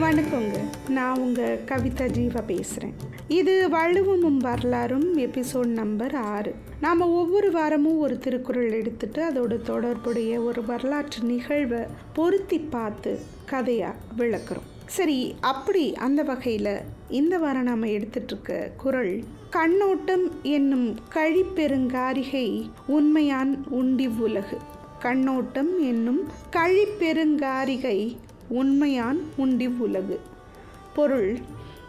வணக்கங்க. நான் உங்கள் கவிதா ஜீவா பேசுகிறேன் இது வள்ளுவமும் வரலாறும் எபிசோட் நம்பர் ஆறு. நாம் ஒவ்வொரு வாரமும் ஒரு திருக்குறள் எடுத்துட்டு அதோட தொடர்புடைய ஒரு வரலாற்று நிகழ்வை பொருத்தி பார்த்து கதையாக விளக்குறோம். சரி அப்படி அந்த வகையில் இந்த வாரம் நாம் எடுத்துட்டுருக்க குறள் கண்ணோட்டம் என்னும் கழிப்பெருங்காரிகை உண்மையான் உண்டி உலகு. கண்ணோட்டம் என்னும் கழிப்பெருங்காரிகை உண்மையான் உண்டி உலகு. பொருள்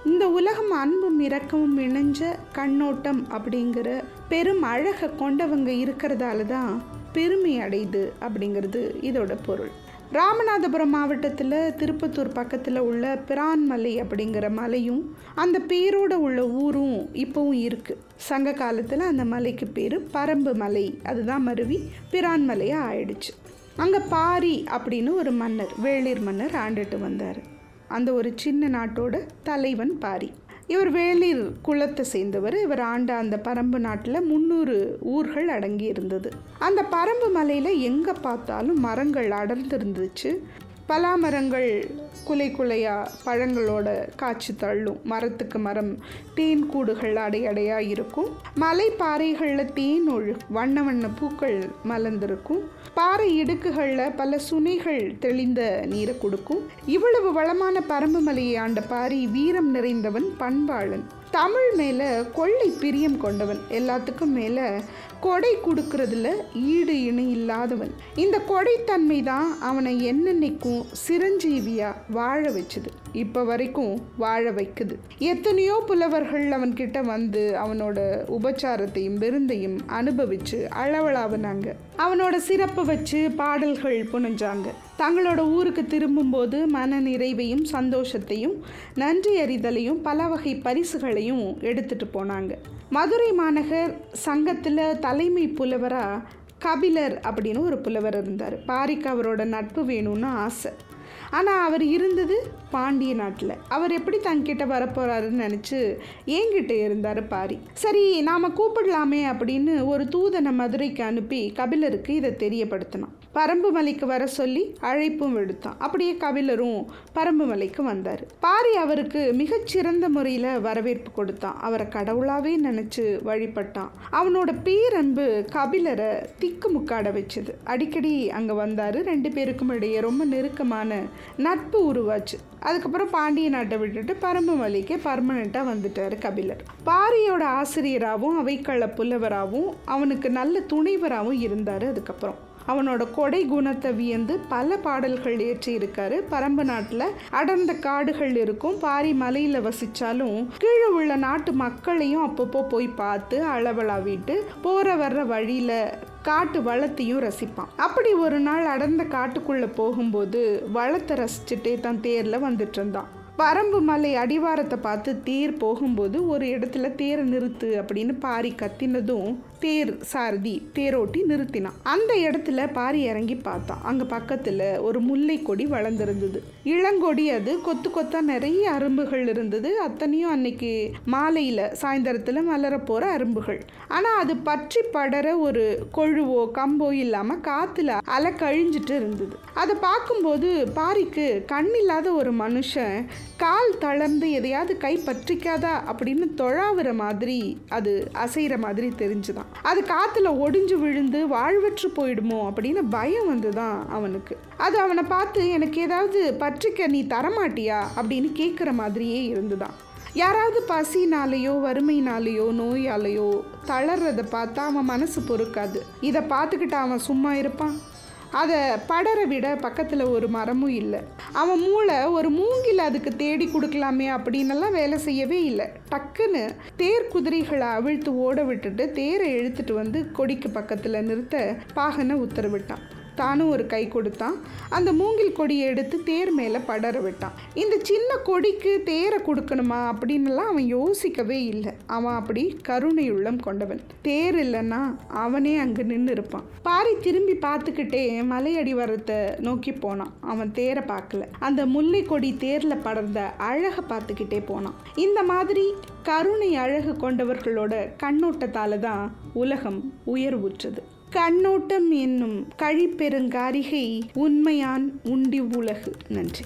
இந்த உலகம் அன்பும் இரக்கமும் இணைஞ்ச கண்ணோட்டம் அப்படிங்கிற பெரும் அழகை கொண்டவங்க இருக்கிறதால தான் பெருமை அடையுது அப்படிங்கிறது இதோட பொருள். ராமநாதபுரம் மாவட்டத்தில் திருப்பத்தூர் பக்கத்தில் உள்ள பிரான்மலை அப்படிங்கிற மலையும் அந்த பேரோட உள்ள ஊரும் இப்போவும் இருக்குது சங்க காலத்தில் அந்த மலைக்கு பேர் பரம்பு மலை. அதுதான் மருவி பிரான்மலையாக ஆயிடுச்சு. அங்கே பாரி அப்படின்னு ஒரு மன்னர் வேளிர் மன்னர் ஆண்டுட்டு வந்தார். அந்த ஒரு சின்ன நாட்டோட தலைவன் பாரி. இவர் வேளிர் குலத்தை சேர்ந்தவர். இவர் ஆண்ட அந்த பரம்பு நாட்டில் முந்நூறு ஊர்கள் அடங்கி இருந்தது அந்த பரம்பு மலையில் எங்கே பார்த்தாலும் மரங்கள் அடர்ந்திருந்துச்சு. பலாமரங்கள் குலை குலையாக பழங்களோட காய்ச்சி தள்ளும். மரத்துக்கு மரம் தேன் கூடுகள் அடை அடையாக இருக்கும் மலை பாறைகளில் தேன் ஒழு வண்ண வண்ண பூக்கள் மலர்ந்திருக்கும். பாறை இடுக்குகளில் பல சுனைகள் தெளிந்த நீரை கொடுக்கும். இவ்வளவு வளமான பரம்பு மலையை ஆண்ட பாரி வீரம் நிறைந்தவன் பண்பாளன். தமிழ் மேலே கொள்ளை பிரியம் கொண்டவன். எல்லாத்துக்கும் மேலே கொடை கொடுக்கறதுல ஈடு இணை இல்லாதவன். இந்த கொடைத்தன்மை தான் அவனை என்னென்னைக்கும் சிரஞ்சீவியாக வாழ வச்சுது. இப்போ வரைக்கும் வாழ வைக்குது. எத்தனையோ புலவர்கள் அவன்கிட்ட வந்து அவனோட உபச்சாரத்தையும் விருந்தையும் அனுபவித்து அளவலாவினாங்க. அவனோட சிறப்பை வச்சு பாடல்கள் புனைஞ்சாங்க. தங்களோட ஊருக்கு திரும்பும்போது மன நிறைவையும் சந்தோஷத்தையும் நன்றி அறிதலையும் பல வகை பரிசுகளையும் எடுத்துட்டு போனாங்க. மதுரை மாநகர் சங்கத்தில் தலைமை புலவராக கபிலர் அப்படின்னு ஒரு புலவர் இருந்தார். பாரிக்கு அவரோட நட்பு வேணும்னு ஆசை. ஆனால் அவர் இருந்தது பாண்டிய நாட்டில். அவர் எப்படி தங்கிட்ட வரப்போகிறாருன்னு நினச்சி என்கிட்ட இருந்தார் பாரி. சரி நாம் கூப்பிடலாமே அப்படின்னு ஒரு தூதனை மதுரைக்கு அனுப்பி கபிலருக்கு இதை தெரியப்படுத்தினான். பரம்பு மலைக்கு வர சொல்லி அழைப்பும் விடுத்தான். அப்படியே கபிலரும் பரம்பு மலைக்கு வந்தார். பாரி அவருக்கு மிகச்சிறந்த முறையில் வரவேற்பு கொடுத்தான். அவரை கடவுளாகவே நினச்சி வழிபட்டான். அவனோட பேரன்பு கபிலரை திக்கு முக்காட வச்சுது. அடிக்கடி அங்கே வந்தார். ரெண்டு பேருக்கும் இடையே ரொம்ப நெருக்கமான நட்பு உருவாச்சு. அதுக்கப்புறம் பாண்டிய நாட்டை விட்டுட்டு பரம்பு மலைக்கு பர்மனெண்ட்டாக வந்துட்டார் கபிலர். பாரியோட ஆசிரியராகவும் அவைக்கள புலவராகவும் அவனுக்கு நல்ல துணைவராகவும் இருந்தார் அதுக்கப்புறம். அவனோட கொடை குணத்தை வியந்து பல பாடல்கள் ஏற்றியிருக்காரு. பரம்பு நாட்டில் அடர்ந்த காடுகள் இருக்கும். பாரி மலையில் வசித்தாலும் கீழே உள்ள நாட்டு மக்களையும் அப்பப்போ போய் பார்த்து அளவலாவிட்டு போகிற வர்ற வழியில் காட்டு வளத்தையும் ரசிப்பான். அப்படி ஒரு நாள் அடர்ந்த காட்டுக்குள்ளே போகும்போது வளத்தை ரசிச்சுட்டே தான் தேரில் வந்துட்டு இருந்தான். பரம்பு மலை அடிவாரத்தை பார்த்து தேர் போகும்போது ஒரு இடத்துல தேரை நிறுத்து அப்படின்னு பாரி கத்தினதும் தேர் சாரதி தேரோட்டி நிறுத்தினான். அந்த இடத்துல பாரி இறங்கி பார்த்தான். அங்கே பக்கத்தில் ஒரு முல்லை கொடி வளர்ந்துருந்தது. இளங்கொடி அது. கொத்து கொத்தா நிறைய அரும்புகள் இருந்தது. அத்தனையும் அன்னைக்கு மாலையில் சாயந்தரத்தில் மலர போகிற அரும்புகள். ஆனால் அது பற்றி படர ஒரு கொழுவோ கம்போ இல்லாமல் காற்றுல அலை கழிஞ்சிட்டு இருந்தது. அதை பார்க்கும்போது பாரிக்கு கண்ணில்லாத ஒரு மனுஷன் கால் தளர்ந்து எதையாவது கை பற்றிக்காதா அப்படின்னு தொழாவிற மாதிரி அது அசைகிற மாதிரி தெரிஞ்சுதான். அது காற்றுல ஒடிஞ்சு விழுந்து வாழ்வற்று போயிடுமோ அப்படின்னு பயம் வந்துதான் அவனுக்கு. அது அவனை பார்த்து எனக்கு ஏதாவது பற்றிக்க நீ தரமாட்டியா? அப்படின்னு கேட்குற மாதிரியே இருந்துதான். யாராவது பசினாலேயோ வறுமையினாலேயோ நோயாலேயோ தளர்றதை பார்த்தா அவன் மனசு பொறுக்காது. இதை பார்த்துக்கிட்டு அவன் சும்மா இருப்பான். அதை படர விட பக்கத்தில் ஒரு மரமும் இல்லை. அவன் மூளை ஒரு மூங்கில் அதுக்கு தேடி கொடுக்கலாமே அப்படின்னெல்லாம் வேலை செய்யவே இல்லை. டக்குன்னு தேர் குதிரைகளை அவிழ்த்து ஓட விட்டுட்டு தேரை இழுத்துட்டு வந்து கொடிக்கு பக்கத்தில் நிறுத்த பாகனை உத்தரவிட்டான். தானும் ஒரு கை கொடுத்தான். அந்த மூங்கில் கொடியை எடுத்து தேர் மேலே படர விட்டான். இந்த சின்ன கொடிக்கு தேரை கொடுக்கணுமா அப்படின்னுலாம் அவன் யோசிக்கவே இல்லை. அவன் அப்படி கருணை உள்ளம் கொண்டவன். தேர் இல்லைன்னா அவனே அங்கே நின்று இருப்பான் பாரி திரும்பி பார்த்துக்கிட்டே மலையடிவாரத்தை நோக்கி போனான். அவன் தேரை பார்க்கல. அந்த முல்லை கொடி தேரில் படர்ந்த அழகை பார்த்துக்கிட்டே போனான். இந்த மாதிரி கருணை அழகு கொண்டவர்களோட கண்ணோட்டத்தால் தான் உலகம் உயர்வுற்றது. கண்ணோட்டம் என்னும் கழிப்பெருங்காரிகை உண்மையான் உண்டி உலகு. நன்றி.